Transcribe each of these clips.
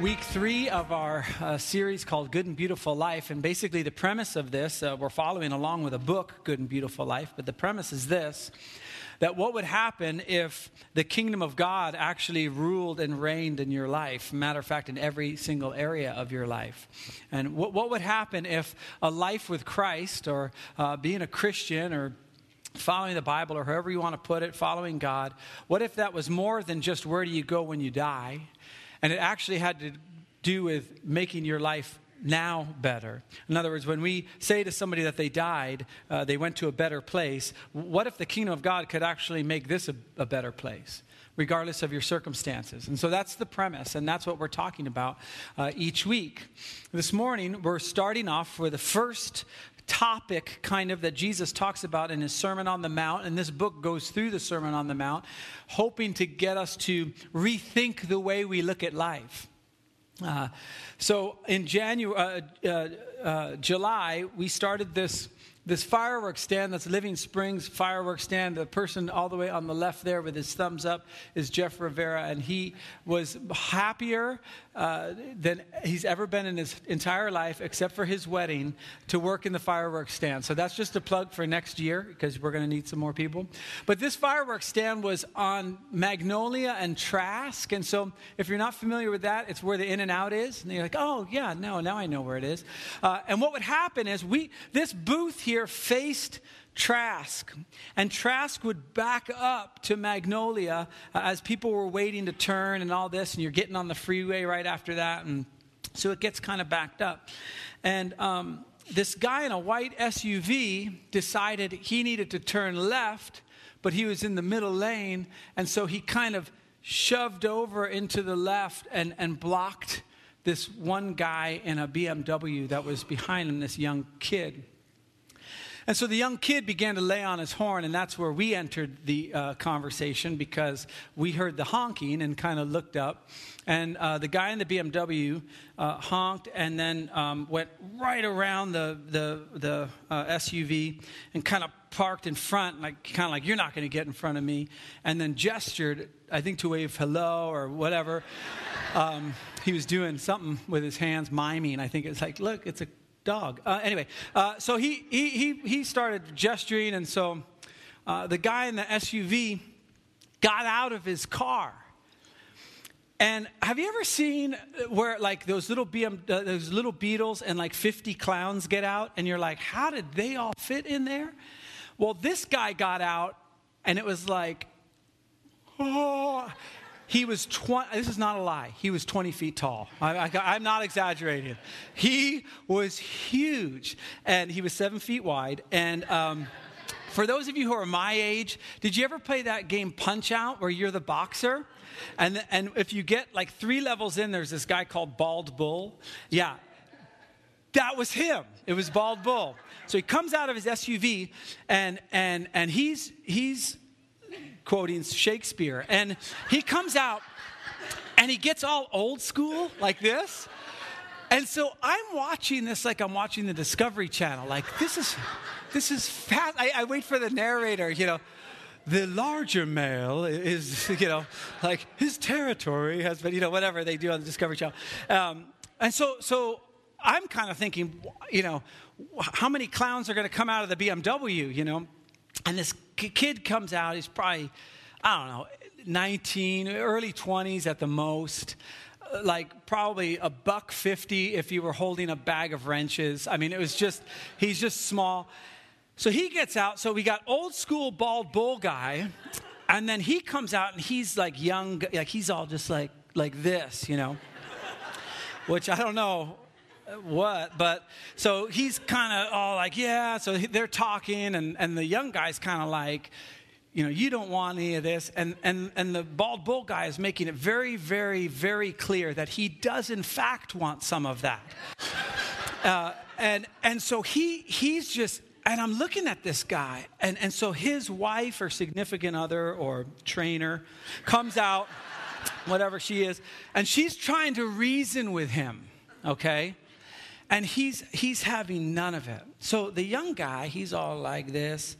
week three of our uh, series called Good and Beautiful Life. And basically, the premise of this, uh, we're following along with a book, Good and Beautiful Life, but the premise is this that what would happen if the kingdom of God actually ruled and reigned in your life? Matter of fact, in every single area of your life. And what, what would happen if a life with Christ or uh, being a Christian or following the Bible or however you want to put it, following God, what if that was more than just where do you go when you die? And it actually had to do with making your life now better. In other words, when we say to somebody that they died, uh, they went to a better place, what if the kingdom of God could actually make this a, a better place? Regardless of your circumstances. And so that's the premise, and that's what we're talking about uh, each week. This morning, we're starting off with the first topic kind of that Jesus talks about in his Sermon on the Mount. And this book goes through the Sermon on the Mount, hoping to get us to rethink the way we look at life. Uh, so in January, uh, uh, uh, July, we started this this fireworks stand that's Living Springs fireworks stand. The person all the way on the left there with his thumbs up is Jeff Rivera, and he was happier uh, than he's ever been in his entire life, except for his wedding, to work in the fireworks stand. So that's just a plug for next year because we're going to need some more people. But this fireworks stand was on Magnolia and Trask, and so if you're not familiar with that, it's where the In and Out is. And you're like, oh yeah, no, now I know where it is. Uh, and what would happen is we this booth here faced Trask. And Trask would back up to Magnolia uh, as people were waiting to turn and all this, and you're getting on the freeway right after that. And so it gets kind of backed up. And um, this guy in a white SUV decided he needed to turn left, but he was in the middle lane. And so he kind of shoved over into the left and, and blocked this one guy in a BMW that was behind him, this young kid. And so the young kid began to lay on his horn, and that's where we entered the uh, conversation because we heard the honking and kind of looked up. And uh, the guy in the BMW uh, honked and then um, went right around the, the, the uh, SUV and kind of parked in front, like kind of like, you're not going to get in front of me. And then gestured, I think, to wave hello or whatever. Um, he was doing something with his hands, miming. I think it's like, look, it's a dog. Uh, anyway, uh, so he, he, he, he started gesturing, and so uh, the guy in the SUV got out of his car. And have you ever seen where like those little BM, uh, those little Beetles and like 50 clowns get out, and you're like, how did they all fit in there? Well, this guy got out, and it was like, oh, he was 20, this is not a lie, he was 20 feet tall. I, am not exaggerating. He was huge, and he was seven feet wide. And um, for those of you who are my age, did you ever play that game Punch Out where you're the boxer? And, and if you get like three levels in, there's this guy called Bald Bull. Yeah, that was him. It was Bald Bull. So he comes out of his SUV, and, and, and he's, he's quoting Shakespeare. And he comes out and he gets all old school like this. And so I'm watching this like I'm watching the Discovery Channel. Like, this is, this is fast. I, I wait for the narrator, you know. The larger male is, you know, like his territory has been, you know, whatever they do on the Discovery Channel. Um, and so, so I'm kind of thinking, you know, how many clowns are going to come out of the BMW, you know? And this kid comes out, he's probably, I don't know, 19, early 20s at the most uh, like probably a buck 50 if you were holding a bag of wrenches. I mean, it was just, he's just small. So he gets out. So we got old school bald bull guy. And then he comes out and he's like young, like he's all just like, like this, you know, which I don't know what but so he's kind of all like yeah so they're talking and, and the young guy's kind of like you know you don't want any of this. And, and, and the bald bull guy is making it very very very clear that he does in fact want some of that. Uh, and, and so he, he's just and i'm looking at this guy and, and so his wife or significant other or trainer comes out whatever she is and she's trying to reason with him okay and he's he's having none of it. So the young guy, he's all like this.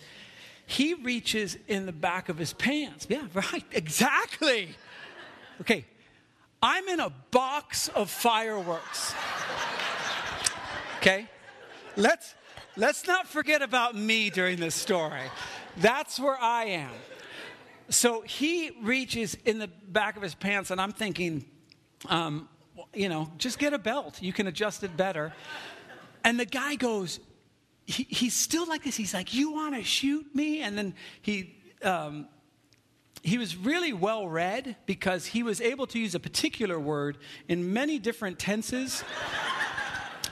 He reaches in the back of his pants. Yeah, right, exactly. Okay. I'm in a box of fireworks. Okay? Let's let's not forget about me during this story. That's where I am. So he reaches in the back of his pants, and I'm thinking, um, you know, just get a belt. You can adjust it better. And the guy goes, he, he's still like this. He's like, You want to shoot me? And then he, um, he was really well read because he was able to use a particular word in many different tenses.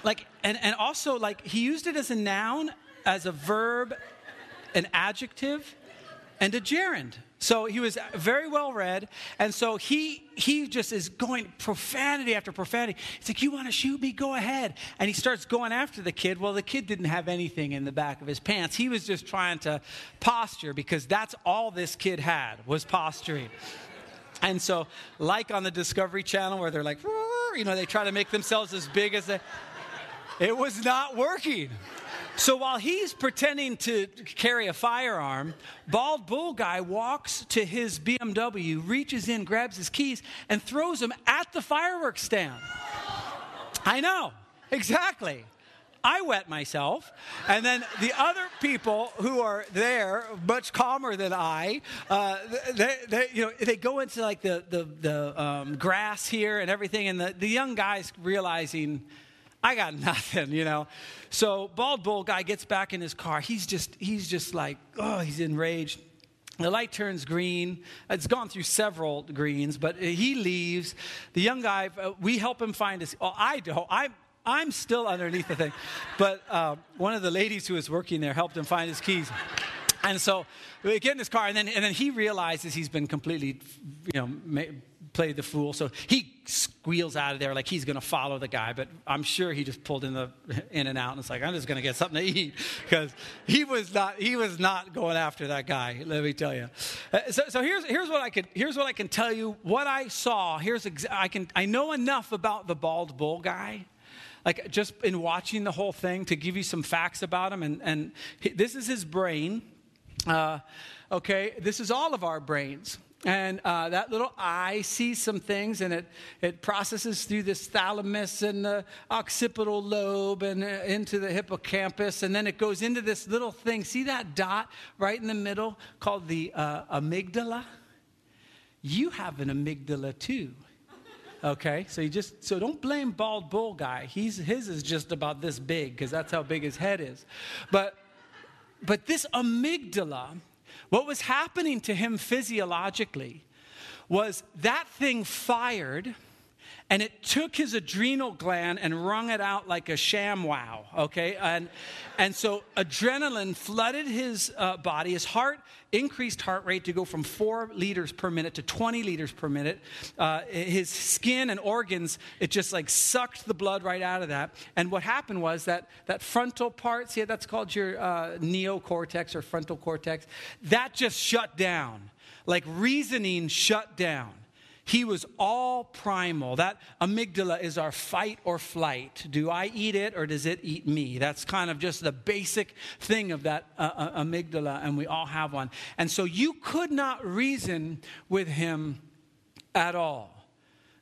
like, and, and also, like, he used it as a noun, as a verb, an adjective, and a gerund. So he was very well read, and so he he just is going profanity after profanity. He's like, "You want to shoot me? Go ahead!" And he starts going after the kid. Well, the kid didn't have anything in the back of his pants. He was just trying to posture because that's all this kid had was posturing. And so, like on the Discovery Channel, where they're like, you know, they try to make themselves as big as they. It was not working. So while he's pretending to carry a firearm, bald bull guy walks to his BMW, reaches in, grabs his keys, and throws them at the fireworks stand. I know, exactly. I wet myself. And then the other people who are there, much calmer than I, uh, they, they, you know, they go into like the, the, the um, grass here and everything. And the, the young guys realizing, I got nothing, you know. So bald bull guy gets back in his car. He's just he's just like, oh, he's enraged. The light turns green. It's gone through several greens, but he leaves. The young guy, uh, we help him find his. Oh, I don't. I'm I'm still underneath the thing, but uh, one of the ladies who was working there helped him find his keys. And so we get in his car, and then, and then he realizes he's been completely, you know, played the fool. So he squeals out of there like he's going to follow the guy. But I'm sure he just pulled in the in and out, and it's like I'm just going to get something to eat because he was not he was not going after that guy. Let me tell you. Uh, so, so here's here's what I could here's what I can tell you. What I saw. Here's I can I know enough about the bald bull guy like just in watching the whole thing to give you some facts about him and, and this is his brain uh, okay, this is all of our brains. And uh, that little eye sees some things and it, it processes through this thalamus and the occipital lobe and uh, into the hippocampus. And then it goes into this little thing. See that dot right in the middle called the uh, amygdala? You have an amygdala too. Okay, so you just so don't blame bald bull guy. He's his is just about this big because that's how big his head is. But but this amygdala, what was happening to him physiologically was that thing fired and it took his adrenal gland and wrung it out like a ShamWow, okay? And, and so adrenaline flooded his uh, body. His heart increased heart rate to go from four liters per minute to 20 liters per minute. Uh, his skin and organs, it just like sucked the blood right out of that. And what happened was that that frontal part, see, that's called your uh, neocortex or frontal cortex, that just shut down. Like reasoning shut down. He was all primal. That amygdala is our fight or flight. Do I eat it or does it eat me? That's kind of just the basic thing of that uh, uh, amygdala, and we all have one. And so you could not reason with him at all.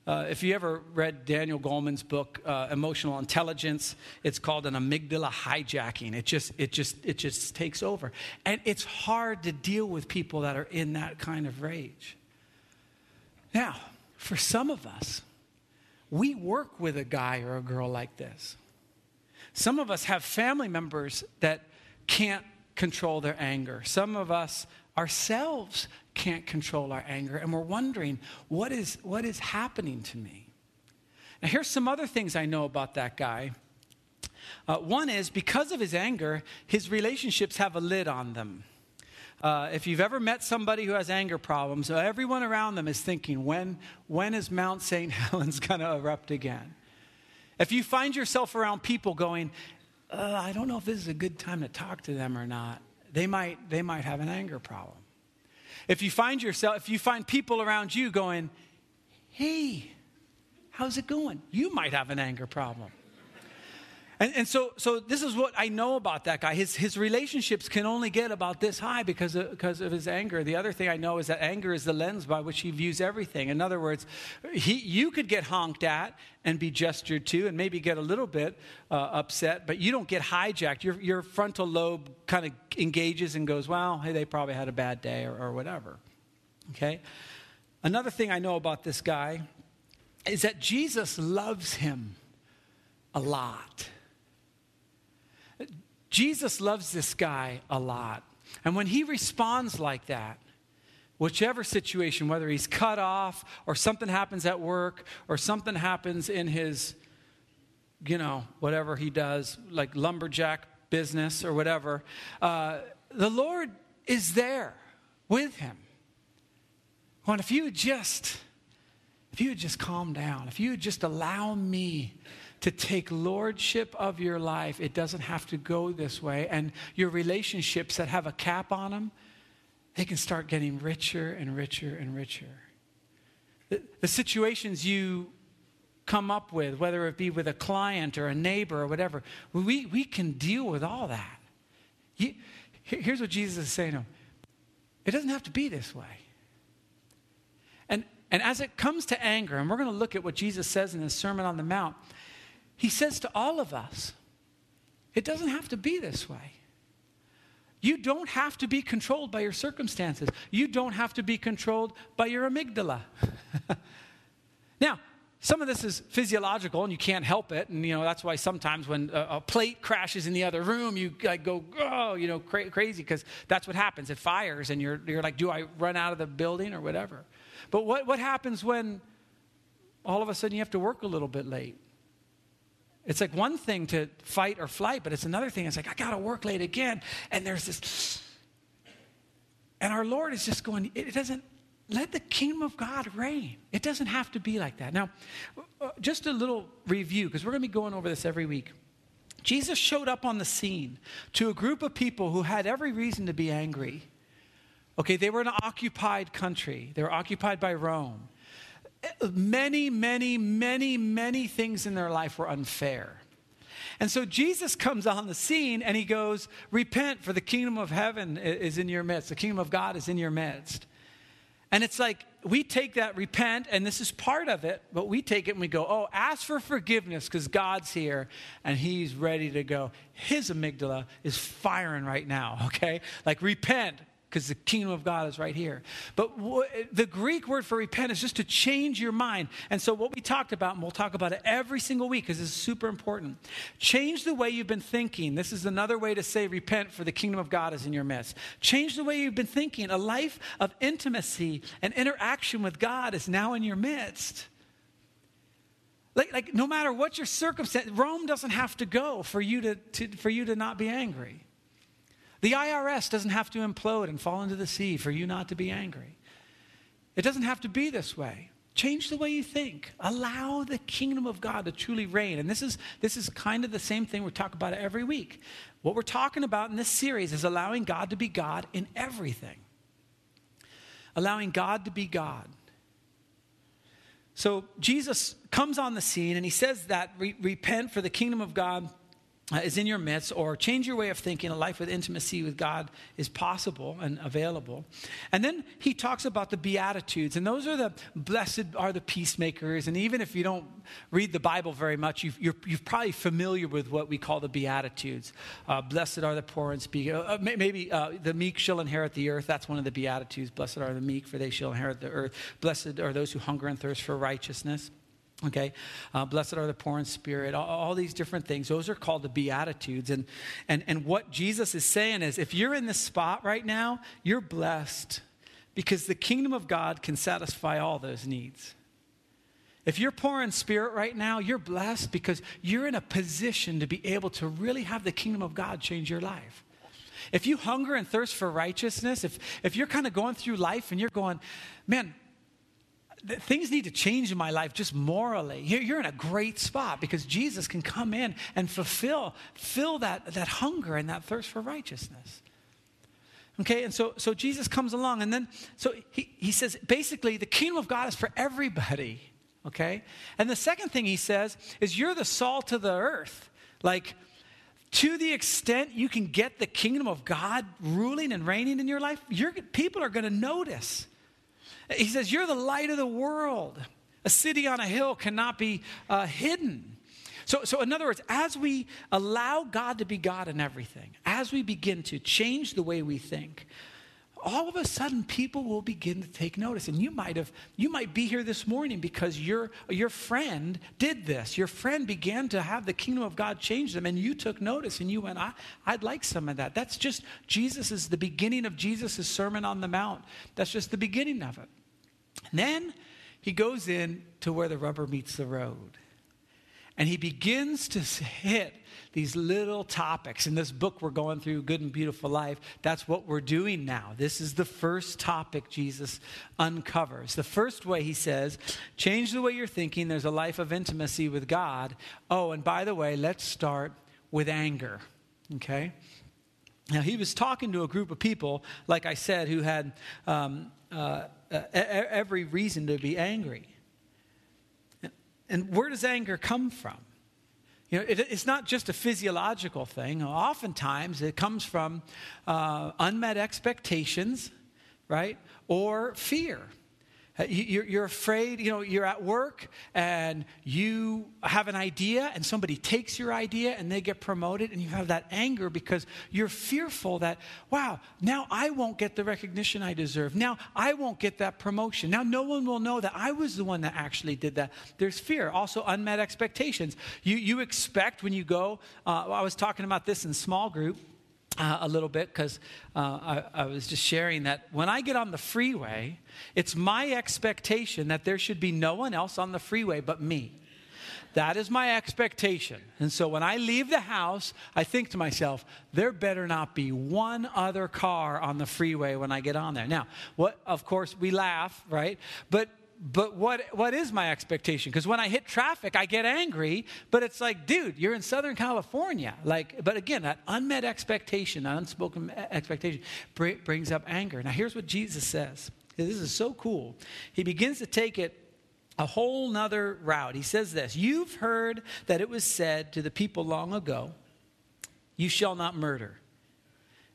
Uh, if you ever read Daniel Goleman's book, uh, Emotional Intelligence, it's called an amygdala hijacking. It just, it, just, it just takes over. And it's hard to deal with people that are in that kind of rage. Now, for some of us, we work with a guy or a girl like this. Some of us have family members that can't control their anger. Some of us ourselves can't control our anger, and we're wondering, what is, what is happening to me? Now, here's some other things I know about that guy. Uh, one is because of his anger, his relationships have a lid on them. Uh, if you've ever met somebody who has anger problems, uh, everyone around them is thinking, when, when is Mount St. Helens going to erupt again? If you find yourself around people going, uh, I don't know if this is a good time to talk to them or not, they might, they might have an anger problem. If you find yourself, if you find people around you going, hey, how's it going? You might have an anger problem. And, and so, so this is what I know about that guy. His, his relationships can only get about this high because of, because of his anger. The other thing I know is that anger is the lens by which he views everything. In other words, he, you could get honked at and be gestured to and maybe get a little bit uh, upset, but you don't get hijacked. Your, your frontal lobe kind of engages and goes, well, hey, they probably had a bad day or, or whatever. Okay? Another thing I know about this guy is that Jesus loves him a lot. Jesus loves this guy a lot. And when he responds like that, whichever situation, whether he's cut off or something happens at work or something happens in his, you know, whatever he does, like lumberjack business or whatever, uh, the Lord is there with him. Well, if you would just, if you would just calm down, if you would just allow me to take lordship of your life, it doesn't have to go this way. And your relationships that have a cap on them, they can start getting richer and richer and richer. The, the situations you come up with, whether it be with a client or a neighbor or whatever, we, we can deal with all that. You, here's what Jesus is saying to them it doesn't have to be this way. And, and as it comes to anger, and we're going to look at what Jesus says in his Sermon on the Mount, he says to all of us, it doesn't have to be this way. You don't have to be controlled by your circumstances. You don't have to be controlled by your amygdala. now, some of this is physiological and you can't help it. And, you know, that's why sometimes when a, a plate crashes in the other room, you like, go, oh, you know, cra- crazy because that's what happens. It fires and you're, you're like, do I run out of the building or whatever? But what, what happens when all of a sudden you have to work a little bit late? It's like one thing to fight or flight, but it's another thing. It's like, I got to work late again. And there's this. And our Lord is just going, it doesn't, let the kingdom of God reign. It doesn't have to be like that. Now, uh, just a little review, because we're going to be going over this every week. Jesus showed up on the scene to a group of people who had every reason to be angry. Okay, they were an occupied country, they were occupied by Rome many, many, many, many things in their life were unfair. And so Jesus comes on the scene and he goes, Repent, for the kingdom of heaven is in your midst. The kingdom of God is in your midst. And it's like we take that repent, and this is part of it, but we take it and we go, Oh, ask for forgiveness because God's here and he's ready to go. His amygdala is firing right now, okay? Like, repent, because the kingdom of God is right here. But w- the Greek word for repent is just to change your mind. And so, what we talked about, and we'll talk about it every single week because is super important. Change the way you've been thinking. This is another way to say repent, for the kingdom of God is in your midst. Change the way you've been thinking. A life of intimacy and interaction with God is now in your midst. Like, like no matter what your circumstance, Rome doesn't have to go for you to, to, for you to not be angry. The IRS doesn't have to implode and fall into the sea for you not to be angry. It doesn't have to be this way. Change the way you think. Allow the kingdom of God to truly reign. And this is, this is kind of the same thing we talk about every week. What we're talking about in this series is allowing God to be God in everything. Allowing God to be God. So Jesus comes on the scene and he says that repent for the kingdom of God is in your midst, or change your way of thinking. A life with intimacy with God is possible and available. And then he talks about the Beatitudes, and those are the blessed are the peacemakers. And even if you don't read the Bible very much, you are you're probably familiar with what we call the Beatitudes. Uh, blessed are the poor in spirit. Uh, uh maybe uh, the meek shall inherit the earth. That's one of the Beatitudes. Blessed are the meek, for they shall inherit the earth. Blessed are those who hunger and thirst for righteousness. Okay, uh, blessed are the poor in spirit, all, all, these different things. Those are called the Beatitudes. And, and, and what Jesus is saying is if you're in this spot right now, you're blessed because the kingdom of God can satisfy all those needs. If you're poor in spirit right now, you're blessed because you're in a position to be able to really have the kingdom of God change your life. If you hunger and thirst for righteousness, if, if you're kind of going through life and you're going, man, things need to change in my life just morally. You're in a great spot because Jesus can come in and fulfill, fill that, that hunger and that thirst for righteousness. Okay, and so, so Jesus comes along, and then so he, he says basically the kingdom of God is for everybody. Okay? And the second thing he says is you're the salt of the earth. Like, to the extent you can get the kingdom of God ruling and reigning in your life, people are going to notice. He says, You're the light of the world. A city on a hill cannot be uh, hidden. So, so, in other words, as we allow God to be God in everything, as we begin to change the way we think, all of a sudden people will begin to take notice. And you might have you might be here this morning because your your friend did this. Your friend began to have the kingdom of god change them and you took notice and you went I, i'd like some of that. That's just jesus is the beginning of jesus' sermon on the mount. That's just the beginning of it. And then he goes in to where the rubber meets the road and he begins to hit these little topics. In this book we're going through, Good and Beautiful Life, that's what we're doing now. This is the first topic Jesus uncovers. The first way he says, change the way you're thinking. There's a life of intimacy with God. Oh, and by the way, let's start with anger. Okay? Now, he was talking to a group of people, like I said, who had um, uh, every reason to be angry. And where does anger come from? You know, it, it's not just a physiological thing. Oftentimes, it comes from uh, unmet expectations, right? Or fear. Uh, you're afraid, you know, you're at work and you have an idea and somebody takes your idea and they get promoted and you have that anger because you're fearful that, wow, now I won't get the recognition I deserve. Now I won't get that promotion. Now no one will know that I was the one that actually did that. There's fear. Also, unmet expectations. You, you expect when you go, uh, I was talking about this in small group uh, a little bit because uh, I, I, was just sharing that when I get on the freeway, it's my expectation that there should be no one else on the freeway but me. That is my expectation. And so when I leave the house, I think to myself, there better not be one other car on the freeway when I get on there. Now, what of course we laugh, right? But but what, what is my expectation? Because when I hit traffic, I get angry, but it's like, dude, you're in Southern California. Like, but again, that unmet expectation, that unspoken expectation brings up anger. Now, here's what Jesus says. This is so cool. He begins to take it a whole nother route. He says this You've heard that it was said to the people long ago, You shall not murder.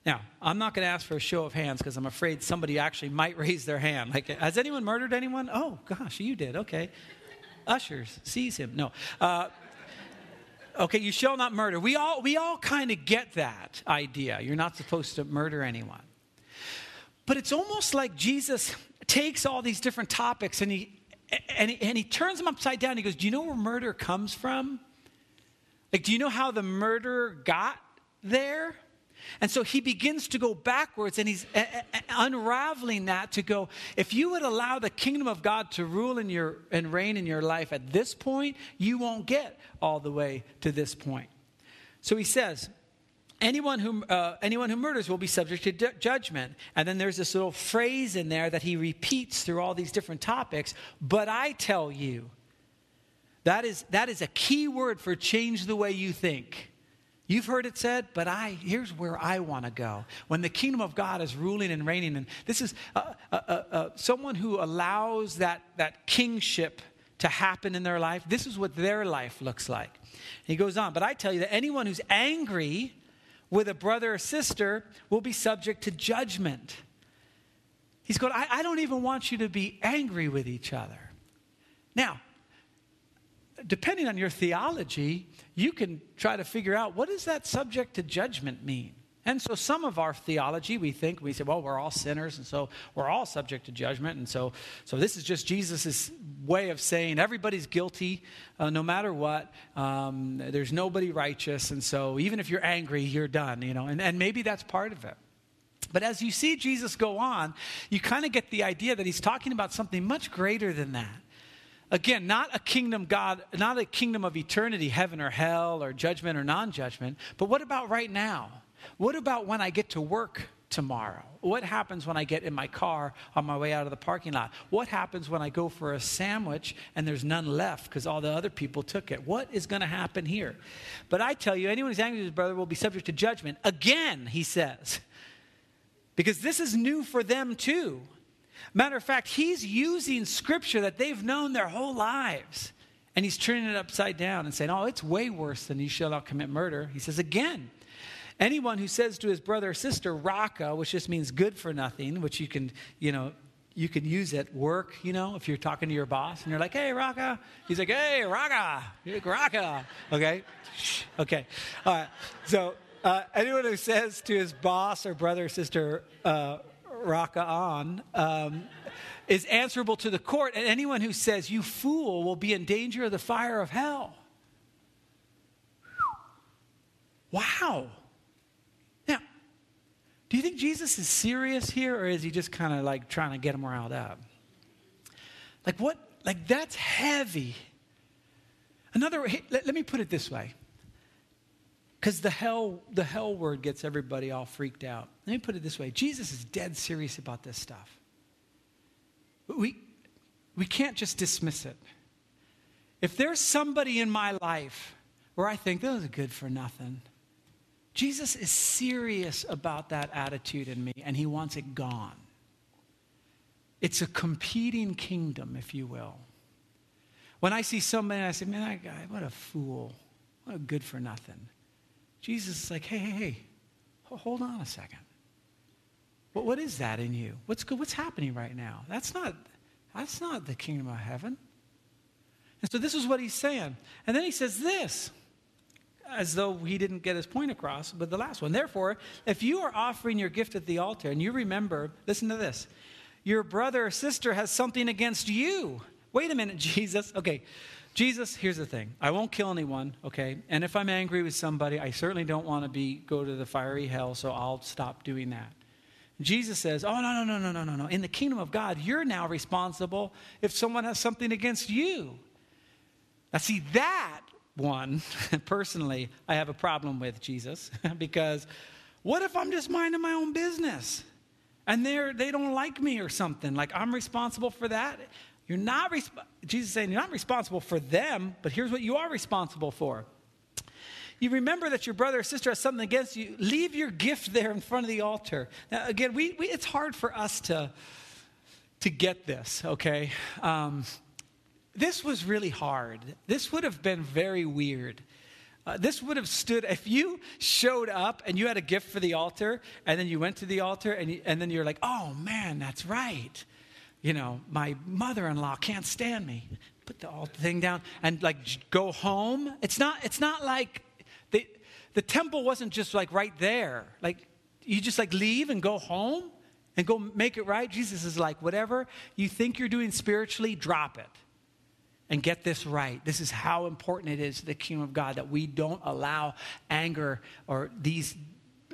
Now, I'm not going to ask for a show of hands because I'm afraid somebody actually might raise their hand. Like, has anyone murdered anyone? Oh, gosh, you did. Okay. Ushers, seize him. No. Uh, okay, you shall not murder. We all, we all kind of get that idea. You're not supposed to murder anyone. But it's almost like Jesus takes all these different topics and he, and he, and he turns them upside down. He goes, Do you know where murder comes from? Like, do you know how the murderer got there? And so he begins to go backwards and he's unraveling that to go, if you would allow the kingdom of God to rule in your, and reign in your life at this point, you won't get all the way to this point. So he says, anyone who, uh, anyone who murders will be subject to d- judgment. And then there's this little phrase in there that he repeats through all these different topics. But I tell you, that is, that is a key word for change the way you think. You've heard it said, but I here's where I want to go. When the kingdom of God is ruling and reigning, and this is uh, uh, uh, uh, someone who allows that, that kingship to happen in their life, this is what their life looks like. he goes on, but I tell you that anyone who's angry with a brother or sister will be subject to judgment. He's going, I, I don't even want you to be angry with each other. Now, depending on your theology, you can try to figure out what does that subject to judgment mean? And so some of our theology, we think, we say, well, we're all sinners, and so we're all subject to judgment. And so, so this is just Jesus' way of saying everybody's guilty uh, no matter what. Um, there's nobody righteous. And so even if you're angry, you're done, you know. And, and maybe that's part of it. But as you see Jesus go on, you kind of get the idea that he's talking about something much greater than that. Again, not a kingdom God, not a kingdom of eternity, heaven or hell or judgment or non judgment, but what about right now? What about when I get to work tomorrow? What happens when I get in my car on my way out of the parking lot? What happens when I go for a sandwich and there's none left because all the other people took it? What is going to happen here? But I tell you, anyone who's angry with his brother will be subject to judgment. Again, he says, because this is new for them too. Matter of fact, he's using scripture that they've known their whole lives. And he's turning it upside down and saying, Oh, it's way worse than you shall not commit murder. He says, Again, anyone who says to his brother or sister, Raca, which just means good for nothing, which you can, you know, you can use at work, you know, if you're talking to your boss and you're like, hey, Raca. He's like, hey, Raca, You're like, Raca. Okay? Okay. All right. So uh, anyone who says to his boss or brother or sister, uh, Raca on, um, is answerable to the court. And anyone who says, you fool, will be in danger of the fire of hell. Wow. Now, do you think Jesus is serious here, or is he just kind of like trying to get him riled up? Like, what? Like, that's heavy. Another, let, let me put it this way. Because the hell, the hell word gets everybody all freaked out. Let me put it this way Jesus is dead serious about this stuff. We, we can't just dismiss it. If there's somebody in my life where I think those are good for nothing, Jesus is serious about that attitude in me, and he wants it gone. It's a competing kingdom, if you will. When I see somebody, I say, man, that guy, what a fool. What a good for nothing. Jesus is like, hey, hey, hey, hold on a second. What, what is that in you? What's, good? what's happening right now? That's not, that's not the kingdom of heaven. And so this is what he's saying. And then he says this as though he didn't get his point across but the last one. Therefore, if you are offering your gift at the altar and you remember, listen to this, your brother or sister has something against you. Wait a minute, Jesus. Okay, Jesus, here's the thing. I won't kill anyone, okay? And if I'm angry with somebody, I certainly don't want to be go to the fiery hell, so I'll stop doing that. Jesus says, "Oh no, no, no, no, no, no, no. In the kingdom of God, you're now responsible if someone has something against you." Now see that one, personally, I have a problem with Jesus because what if I'm just minding my own business and they're, they don't like me or something? Like I'm responsible for that? You're not, resp- Jesus saying you're not responsible for them, but here's what you are responsible for. You remember that your brother or sister has something against you, leave your gift there in front of the altar. Now, again, we, we it's hard for us to, to get this, okay? Um, this was really hard. This would have been very weird. Uh, this would have stood, if you showed up and you had a gift for the altar, and then you went to the altar, and, you, and then you're like, oh man, that's right. You know, my mother in law can't stand me. Put the altar thing down and like go home. It's not, it's not like the, the temple wasn't just like right there. Like you just like leave and go home and go make it right. Jesus is like, whatever you think you're doing spiritually, drop it and get this right. This is how important it is to the kingdom of God that we don't allow anger or these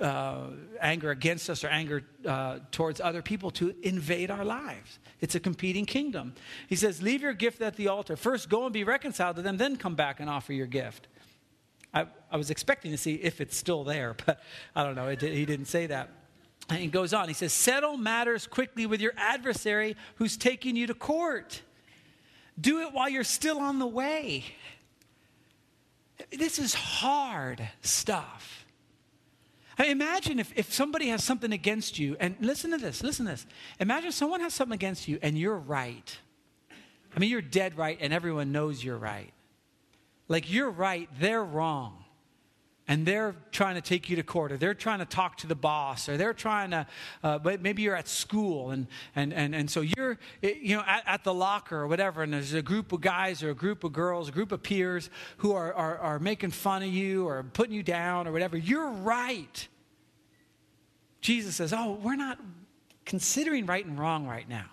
uh, anger against us or anger uh, towards other people to invade our lives. It's a competing kingdom. He says, Leave your gift at the altar. First, go and be reconciled to them, then come back and offer your gift. I, I was expecting to see if it's still there, but I don't know. It, he didn't say that. And he goes on. He says, Settle matters quickly with your adversary who's taking you to court. Do it while you're still on the way. This is hard stuff. Imagine if, if somebody has something against you, and listen to this, listen to this. Imagine someone has something against you and you're right. I mean, you're dead right and everyone knows you're right. Like you're right, they're wrong and they're trying to take you to court or they're trying to talk to the boss or they're trying to uh, but maybe you're at school and, and, and, and so you're you know at, at, the locker or whatever and there's a group of guys or a group of girls a group of peers who are, are, are making fun of you or putting you down or whatever. You're right. Jesus says oh we're not considering right and wrong right now.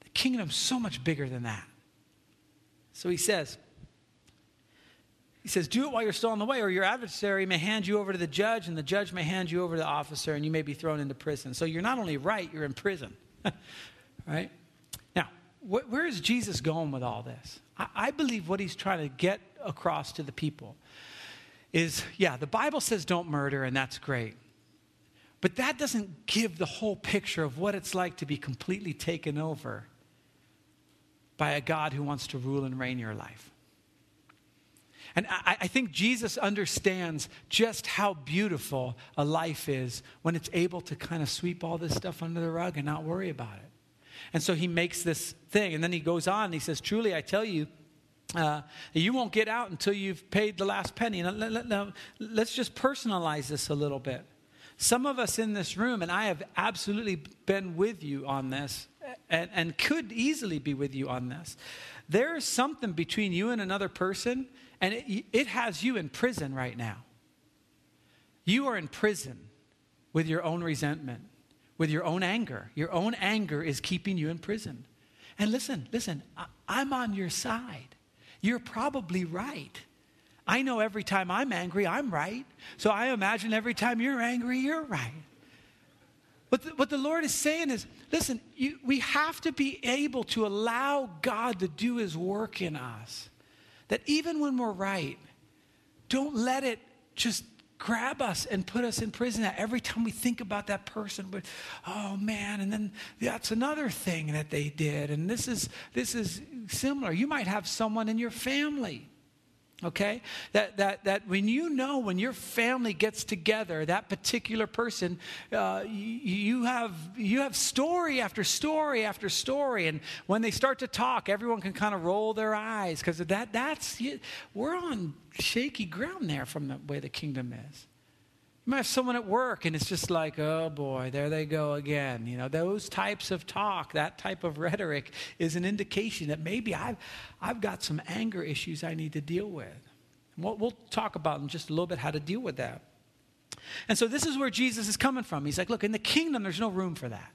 The kingdom's so much bigger than that. So he says he says, Do it while you're still on the way, or your adversary may hand you over to the judge, and the judge may hand you over to the officer, and you may be thrown into prison. So you're not only right, you're in prison. right? Now, wh- where is Jesus going with all this? I-, I believe what he's trying to get across to the people is yeah, the Bible says don't murder, and that's great. But that doesn't give the whole picture of what it's like to be completely taken over by a God who wants to rule and reign your life. And I, I, think Jesus understands just how beautiful a life is when it's able to kind of sweep all this stuff under the rug and not worry about it. And so he makes this thing. And then he goes on and he says, Truly, I tell you, Uh, you won't get out until you've paid the last penny. Now, let, let, let's just personalize this a little bit. Some of us in this room, and I have absolutely been with you on this, and, and could easily be with you on this. There is something between you and another person, and it, it has you in prison right now. You are in prison with your own resentment, with your own anger. Your own anger is keeping you in prison. And listen, listen, I, I'm on your side. You're probably right. I know every time I'm angry, I'm right. So I imagine every time you're angry, you're right. What the, what the Lord is saying is listen, you, we have to be able to allow God to do his work in us. That even when we're right, don't let it just grab us and put us in prison. That every time we think about that person, but oh man, and then that's another thing that they did, and this is this is similar. You might have someone in your family okay? That, that, that when you know when your family gets together that particular person uh, you, you, have, you have story after story after story. And when they start to talk everyone can kind of roll their eyes because that, that's we're on shaky ground there from the way the kingdom is might have someone at work and it's just like, oh boy, there they go again. You know, those types of talk, that type of rhetoric is an indication that maybe I've, I've got some anger issues I need to deal with. We'll, we'll talk about in just a little bit how to deal with that. And so this is where Jesus is coming from. He's like, look, in the kingdom, there's no room for that.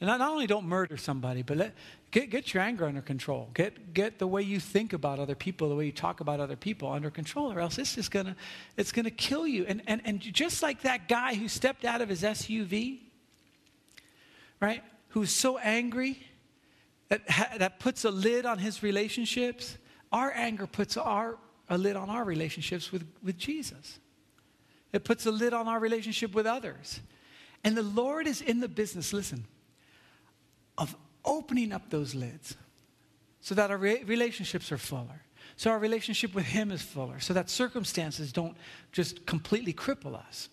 And not, only don't murder somebody, but let, get, get your anger under control. Get, get the way you think about other people, the way you talk about other people under control, or else it's just gonna, it's gonna kill you. And, and, and just like that guy who stepped out of his SUV, right, who's so angry that, that puts a lid on his relationships, our anger puts our, a lid on our relationships with, with Jesus. It puts a lid on our relationship with others. And the Lord is in the business, listen, of opening up those lids so that our re- relationships are fuller. So our relationship with Him is fuller. So that circumstances don't just completely cripple us.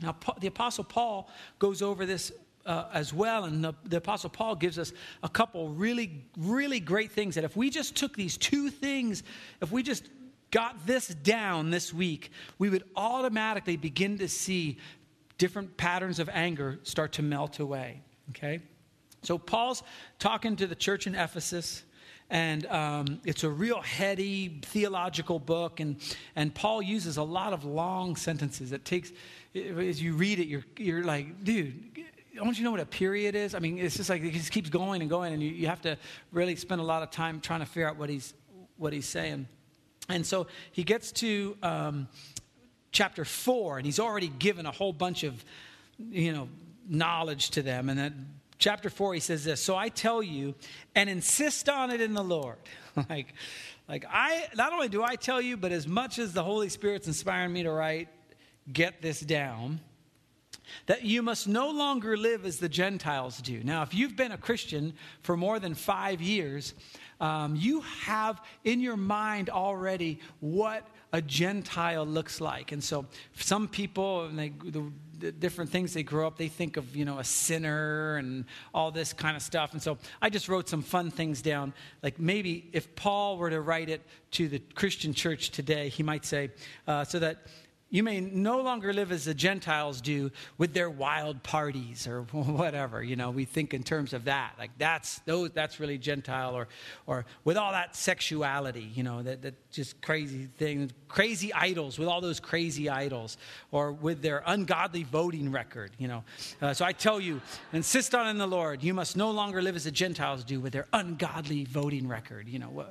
Now, the Apostle Paul goes over this uh, as well, and the, the Apostle Paul gives us a couple really, really great things that if we just took these two things, if we just got this down this week, we would automatically begin to see different patterns of anger start to melt away. Okay? So Paul's talking to the church in Ephesus, and um, it's a real heady theological book, and, and Paul uses a lot of long sentences. It takes, as you read it, you're, you're like, dude, don't you know what a period is? I mean, it's just like it just keeps going and going, and you, you have to really spend a lot of time trying to figure out what he's, what he's saying. And so he gets to um, chapter four, and he's already given a whole bunch of, you know, knowledge to them, and then chapter 4 he says this so i tell you and insist on it in the lord like like i not only do i tell you but as much as the holy spirit's inspiring me to write get this down that you must no longer live as the gentiles do now if you've been a christian for more than five years um, you have in your mind already what a Gentile looks like. And so some people, they, the, different things they grow up, they think of, you know, a sinner and all this kind of stuff. And so I just wrote some fun things down. Like maybe if Paul were to write it to the Christian church today, he might say, uh, so that you may no longer live as the Gentiles do with their wild parties or whatever. You know, we think in terms of that. Like that's those that's really Gentile or or with all that sexuality, you know, that, that just crazy things, crazy idols, with all those crazy idols, or with their ungodly voting record, you know. Uh, so I tell you, insist on in the Lord, you must no longer live as the Gentiles do with their ungodly voting record, you know,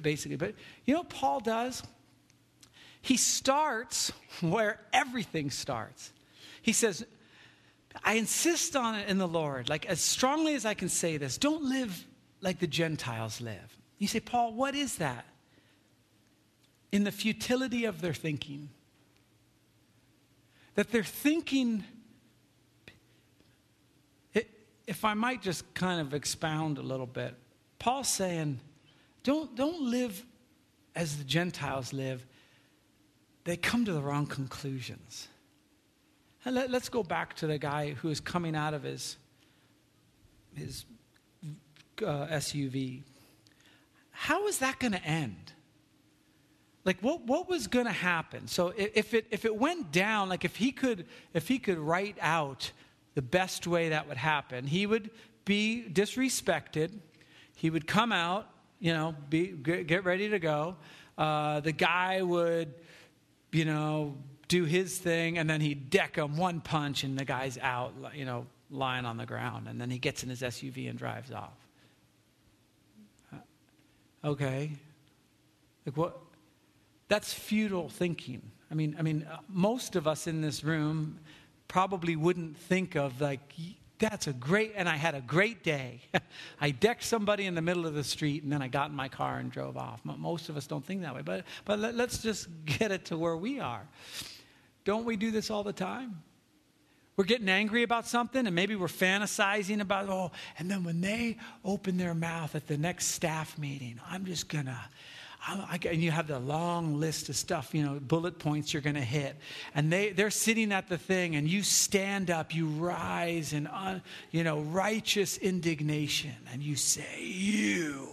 basically. But you know what Paul does? He starts where everything starts. He says, I insist on it in the Lord, like as strongly as I can say this. Don't live like the Gentiles live. You say, Paul, what is that? In the futility of their thinking. That they're thinking, if I might just kind of expound a little bit, Paul's saying, don't, don't live as the Gentiles live they come to the wrong conclusions. And let, us go back to the guy who is coming out of his, his uh, SUV. how is that going to end? Like what, what was going to happen? So if it, if it went down, like if he could, if he could write out the best way that would happen, he would be disrespected. He would come out, you know, be, get ready to go. Uh, the guy would, you know, do his thing, and then he'd deck him one punch, and the guy's out, you know, lying on the ground. And then he gets in his SUV and drives off. Uh, okay. Like what? That's futile thinking. I mean, I mean, uh, most of us in this room probably wouldn't think of like that's a great, and I had a great day. I decked somebody in the middle of the street and then I got in my car and drove off. Most of us don't think that way, but, but let, let's just get it to where we are. Don't we do this all the time? We're getting angry about something and maybe we're fantasizing about, it, oh, and then when they open their mouth at the next staff meeting, I'm just gonna, I, and you have the long list of stuff, you know, bullet points you're going to hit. And they, they're sitting at the thing, and you stand up, you rise in, uh, you know, righteous indignation, and you say, You.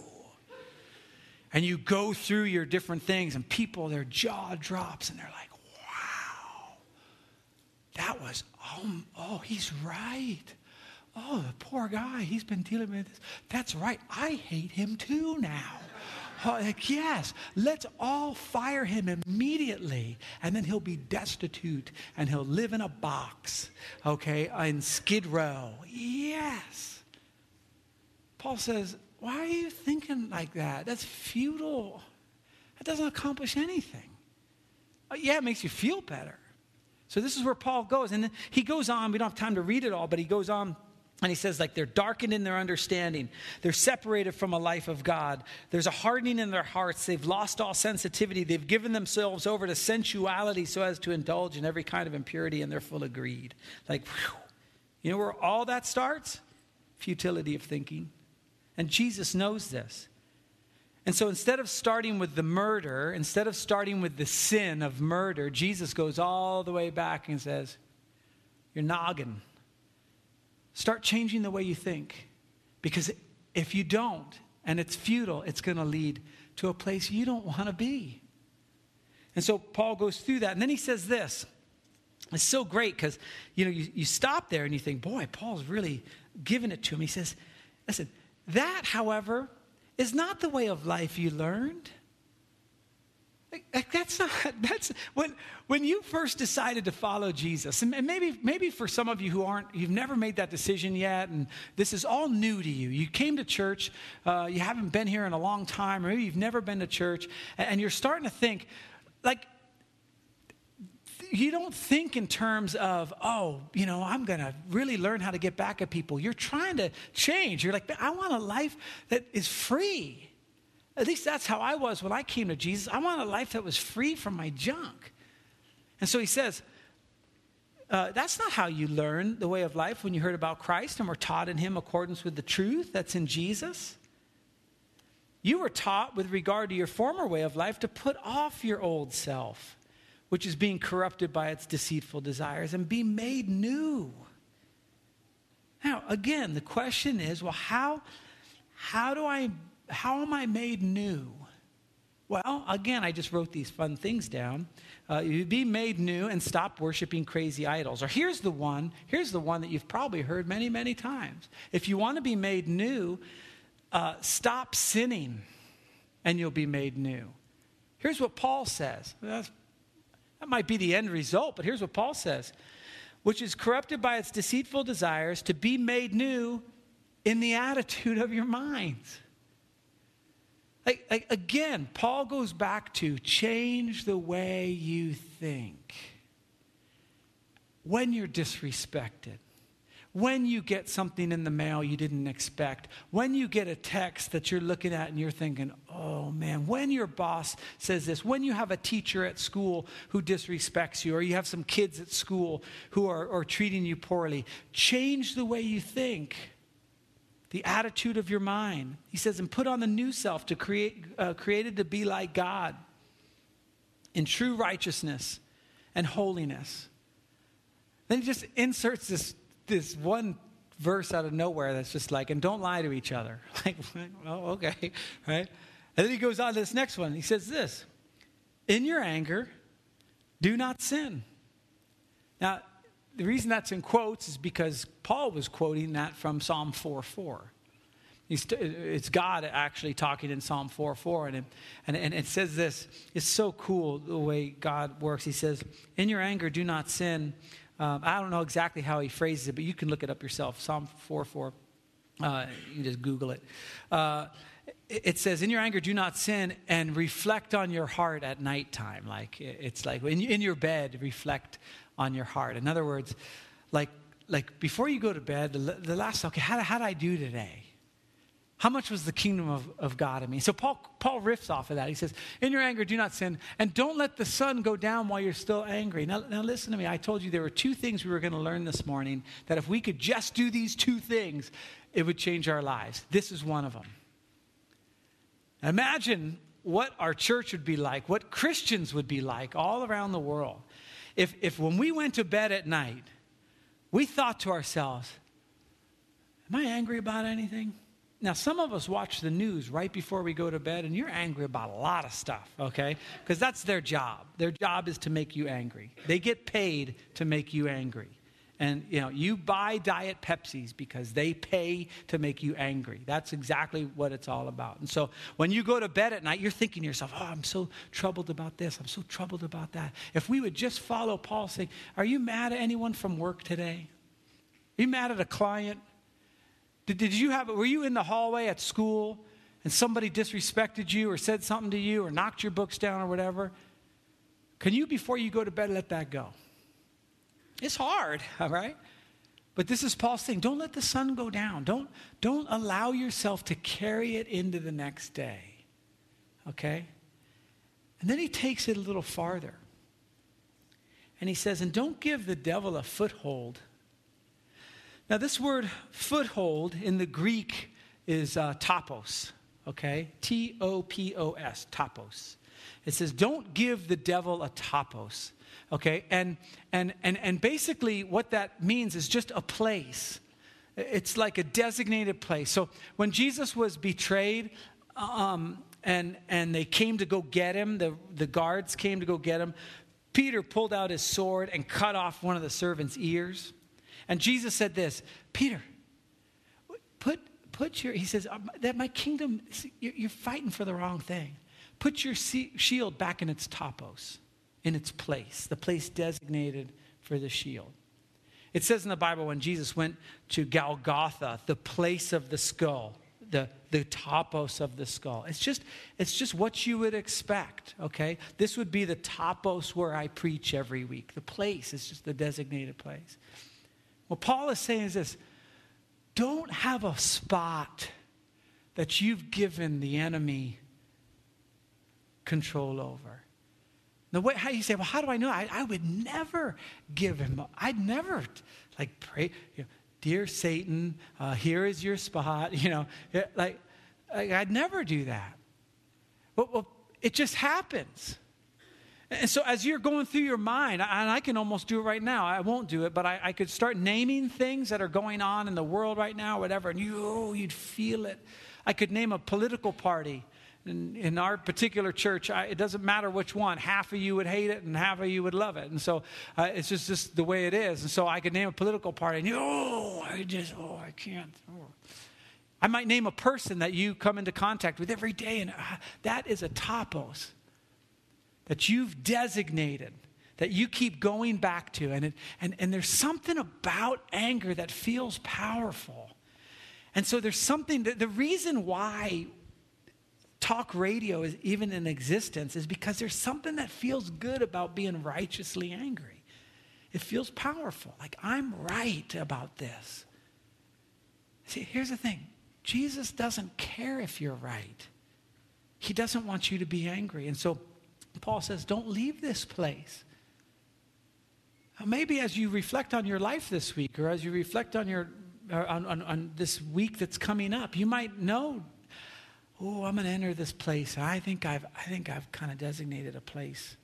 And you go through your different things, and people, their jaw drops, and they're like, Wow, that was, oh, oh he's right. Oh, the poor guy, he's been dealing with this. That's right. I hate him too now. Like, yes, let's all fire him immediately, and then he'll be destitute and he'll live in a box, okay, in Skid Row. Yes. Paul says, Why are you thinking like that? That's futile. That doesn't accomplish anything. Uh, yeah, it makes you feel better. So this is where Paul goes. And he goes on, we don't have time to read it all, but he goes on and he says, like, they're darkened in their understanding. They're separated from a life of God. There's a hardening in their hearts. They've lost all sensitivity. They've given themselves over to sensuality so as to indulge in every kind of impurity, and they're full of greed. Like, whew. you know where all that starts? Futility of thinking. And Jesus knows this. And so instead of starting with the murder, instead of starting with the sin of murder, Jesus goes all the way back and says, You're noggin Start changing the way you think. Because if you don't, and it's futile, it's going to lead to a place you don't want to be. And so Paul goes through that. And then he says this. It's so great because, you know, you, you stop there and you think, boy, Paul's really giving it to him. He says, listen, that, however, is not the way of life you learned. That's not, that's, when, when you first decided to follow Jesus, and maybe, maybe for some of you who aren't, you've never made that decision yet, and this is all new to you. You came to church, uh, you haven't been here in a long time, or maybe you've never been to church, and you're starting to think, like, you don't think in terms of, oh, you know, I'm going to really learn how to get back at people. You're trying to change. You're like, I want a life that is free. At least that's how I was when I came to Jesus. I wanted a life that was free from my junk. And so he says, uh, that's not how you learn the way of life when you heard about Christ and were taught in Him accordance with the truth that's in Jesus. You were taught with regard to your former way of life to put off your old self, which is being corrupted by its deceitful desires, and be made new. Now, again, the question is well, how, how do I how am I made new? Well, again, I just wrote these fun things down. Uh, you be made new and stop worshiping crazy idols. Or here's the one, here's the one that you've probably heard many, many times. If you want to be made new, uh, stop sinning and you'll be made new. Here's what Paul says. That's, that might be the end result, but here's what Paul says which is corrupted by its deceitful desires to be made new in the attitude of your minds. Again, Paul goes back to change the way you think. When you're disrespected, when you get something in the mail you didn't expect, when you get a text that you're looking at and you're thinking, oh man, when your boss says this, when you have a teacher at school who disrespects you, or you have some kids at school who are, are treating you poorly, change the way you think the attitude of your mind. He says, and put on the new self to create, uh, created to be like God in true righteousness and holiness. Then he just inserts this, this one verse out of nowhere that's just like, and don't lie to each other. Like, well, okay, right? And then he goes on to this next one. He says this In your anger, do not sin. Now, the reason that's in quotes is because Paul was quoting that from Psalm 4 4. it's God actually talking in Psalm 4 4. And, and, and it says this it's so cool the way God works. He says, In your anger, do not sin. Um, I don't know exactly how he phrases it, but you can look it up yourself. Psalm 4 4. Uh, you just Google it. Uh, it says, In your anger, do not sin, and reflect on your heart at nighttime. Like, it's like in, in your bed, reflect on your heart. In other words, like, like before you go to bed, the, last, okay, how, how did I do today? How much was the kingdom of, of God in me? So Paul, Paul riffs off of that. He says, In your anger, do not sin, and don't let the sun go down while you're still angry. Now, now listen to me. I told you there were two things we were going to learn this morning that if we could just do these two things, it would change our lives. This is one of them. Imagine what our church would be like, what Christians would be like all around the world. If, if when we went to bed at night, we thought to ourselves, Am I angry about anything? Now, some of us watch the news right before we go to bed, and you're angry about a lot of stuff, okay? Because that's their job. Their job is to make you angry. They get paid to make you angry. And you know, you buy diet Pepsis because they pay to make you angry. That's exactly what it's all about. And so when you go to bed at night, you're thinking to yourself, "Oh, I'm so troubled about this. I'm so troubled about that." If we would just follow Paul saying, "Are you mad at anyone from work today? Are you mad at a client? Did, did you have, were you in the hallway at school and somebody disrespected you or said something to you or knocked your books down or whatever? Can you, before you go to bed, let that go? It's hard, all right? But this is Paul saying, don't let the sun go down. Don't, don't allow yourself to carry it into the next day. Okay? And then he takes it a little farther. And he says, and don't give the devil a foothold now, this word foothold in the Greek is uh, topos, okay? T O P O S, topos. It says, don't give the devil a topos, okay? And, and, and, and basically, what that means is just a place. It's like a designated place. So when Jesus was betrayed, um, and, and they came to go get him, the, the guards came to go get him, Peter pulled out his sword and cut off one of the servants' ears. And Jesus said this Peter, put, put your, he says, um, that my kingdom, you're fighting for the wrong thing. Put your shield back in its topos, in its place, the place designated for the shield. It says in the Bible when Jesus went to Golgotha, the place of the skull, the, the topos of the skull. It's just, it's just what you would expect, okay? This would be the topos where I preach every week. The place is just the designated place. What Paul is saying is this don't have a spot that you've given the enemy control over. The way how you say, well, how do I know? I, I would never give him. I'd never like pray. You know, Dear Satan, uh, here is your spot. You know, like, like I'd never do that. Well, well, it just happens. And so, as you're going through your mind, and I can almost do it right now, I won't do it, but I, I could start naming things that are going on in the world right now, whatever, and you, oh, you'd feel it. I could name a political party. In, in our particular church, I, it doesn't matter which one. Half of you would hate it, and half of you would love it. And so uh, it's just, just the way it is. And so I could name a political party, and you, oh, I just, oh, I can't. Oh. I might name a person that you come into contact with every day, and uh, that is a topos that you've designated, that you keep going back to. And, it, and, and there's something about anger that feels powerful. And so there's something, that, the reason why talk radio is even in existence is because there's something that feels good about being righteously angry. It feels powerful, like I'm right about this. See, here's the thing Jesus doesn't care if you're right, He doesn't want you to be angry. And so Paul says, don't leave this place. Maybe as you reflect on your life this week, or as you reflect on your uh, on, on, on this week that's coming up, you might know, oh, I'm going to enter this place. I think I've I think I've kind of designated a place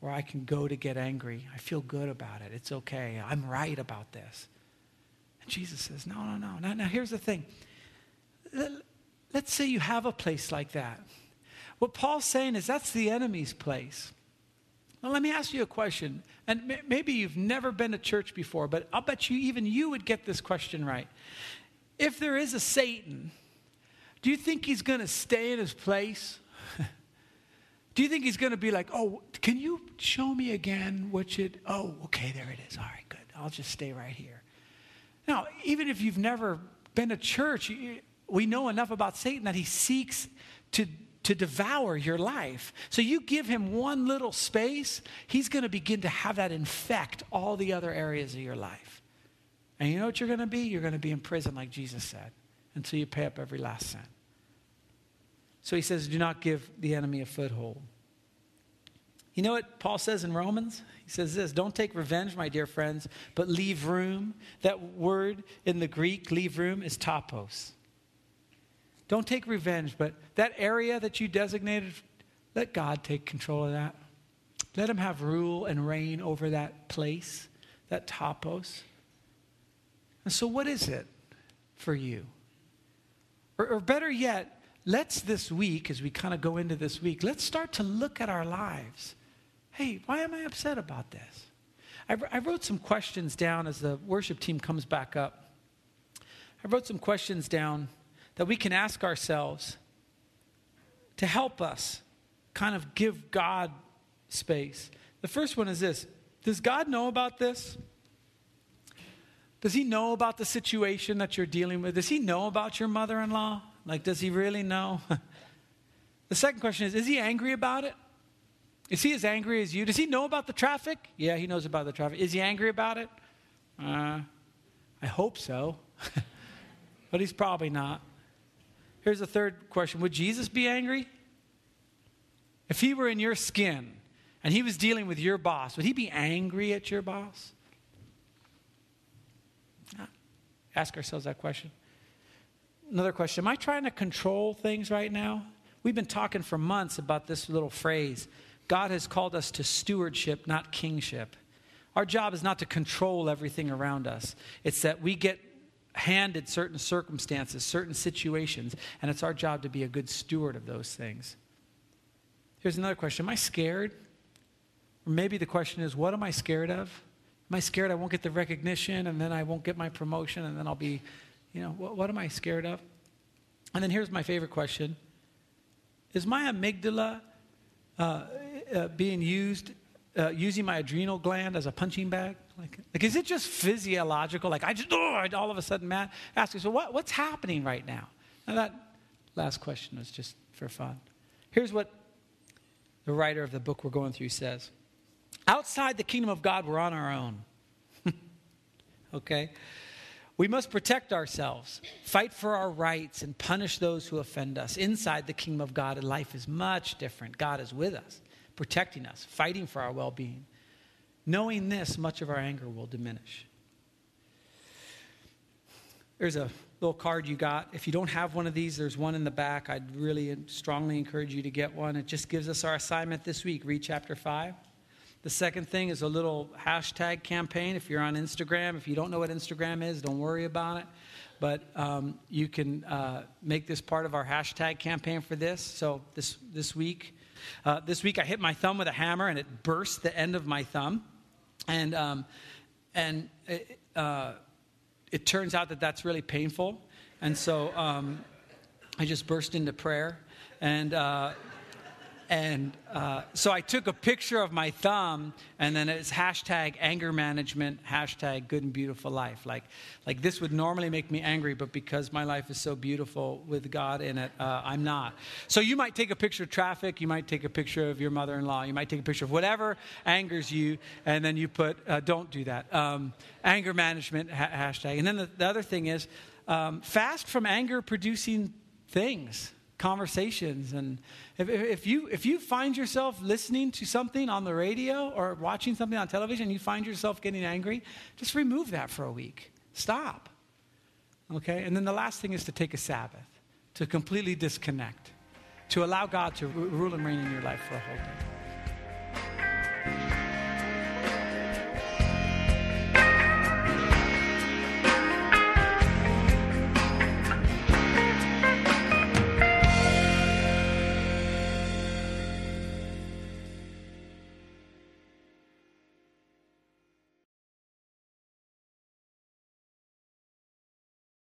where I can go to get angry. I feel good about it. It's okay. I'm right about this. And Jesus says, no, no, no. Now, now here's the thing. Let's say you have a place like that. what Paul's saying is that's the enemy's place. Now, let me ask you a question. And maybe you've never been to church before, but I'll bet you even you would get this question right. If there is a Satan, do you think he's going to stay in his place? do you think he's going to be like, oh, can you show me again what you, oh, okay, there it is. All right, good. I'll just stay right here. Now, even if you've never been to church, we know enough about Satan that he seeks to to devour your life. So you give him one little space, he's going to begin to have that infect all the other areas of your life. And you know what you're going to be? You're going to be in prison, like Jesus said, until you pay up every last cent. So he says, do not give the enemy a foothold. You know what Paul says in Romans? He says this Don't take revenge, my dear friends, but leave room. That word in the Greek, leave room, is topos. Don't take revenge, but that area that you designated, let God take control of that. Let Him have rule and reign over that place, that topos. And so, what is it for you? Or, or better yet, let's this week, as we kind of go into this week, let's start to look at our lives. Hey, why am I upset about this? I, I wrote some questions down as the worship team comes back up. I wrote some questions down that we can ask ourselves to help us kind of give God space. The first one is this Does God know about this? Does he know about the situation that you're dealing with? Does he know about your mother in law? Like, does he really know? the second question is Is he angry about it? Is he as angry as you? Does he know about the traffic? Yeah, he knows about the traffic. Is he angry about it? Uh, I hope so. but he's probably not. Here's the third question Would Jesus be angry? If he were in your skin and he was dealing with your boss, would he be angry at your boss? Ask ourselves that question. Another question Am I trying to control things right now? We've been talking for months about this little phrase God has called us to stewardship, not kingship. Our job is not to control everything around us, it's that we get handed certain circumstances, certain situations, and it's our job to be a good steward of those things. Here's another question Am I scared? Or maybe the question is, What am I scared of? Am I scared I won't get the recognition and then I won't get my promotion and then I'll be, you know, what, what am I scared of? And then here's my favorite question Is my amygdala uh, uh, being used, uh, using my adrenal gland as a punching bag? Like, like, is it just physiological? Like, I just, oh, all of a sudden, Matt ask you, so what, what's happening right now? Now, that last question was just for fun. Here's what the writer of the book we're going through says Outside the kingdom of God, we're on our own. okay? We must protect ourselves, fight for our rights, and punish those who offend us. Inside the kingdom of God, life is much different. God is with us, protecting us, fighting for our well being. Knowing this, much of our anger will diminish. There's a little card you got. If you don't have one of these, there's one in the back. I'd really strongly encourage you to get one. It just gives us our assignment this week read chapter 5. The second thing is a little hashtag campaign. If you're on Instagram, if you don't know what Instagram is, don't worry about it. But um, you can uh, make this part of our hashtag campaign for this. So this, this week, uh, this week I hit my thumb with a hammer and it burst the end of my thumb. And, um, and it, uh, it, turns out that that's really painful. And so um, I just burst into prayer. And uh, and uh, so I took a picture of my thumb, and then it's hashtag anger management, hashtag good and beautiful life. Like, like this would normally make me angry, but because my life is so beautiful with God in it, uh, I'm not. So you might take a picture of traffic, you might take a picture of your mother in law, you might take a picture of whatever angers you, and then you put, uh, don't do that. Um, anger management ha- hashtag. And then the, the other thing is um, fast from anger producing things conversations. And if, if, you, if you find yourself listening to something on the radio or watching something on television, you find yourself getting angry, just remove that for a week. Stop. Okay? And then the last thing is to take a Sabbath, to completely disconnect, to allow God to rule and reign in your life for a whole day.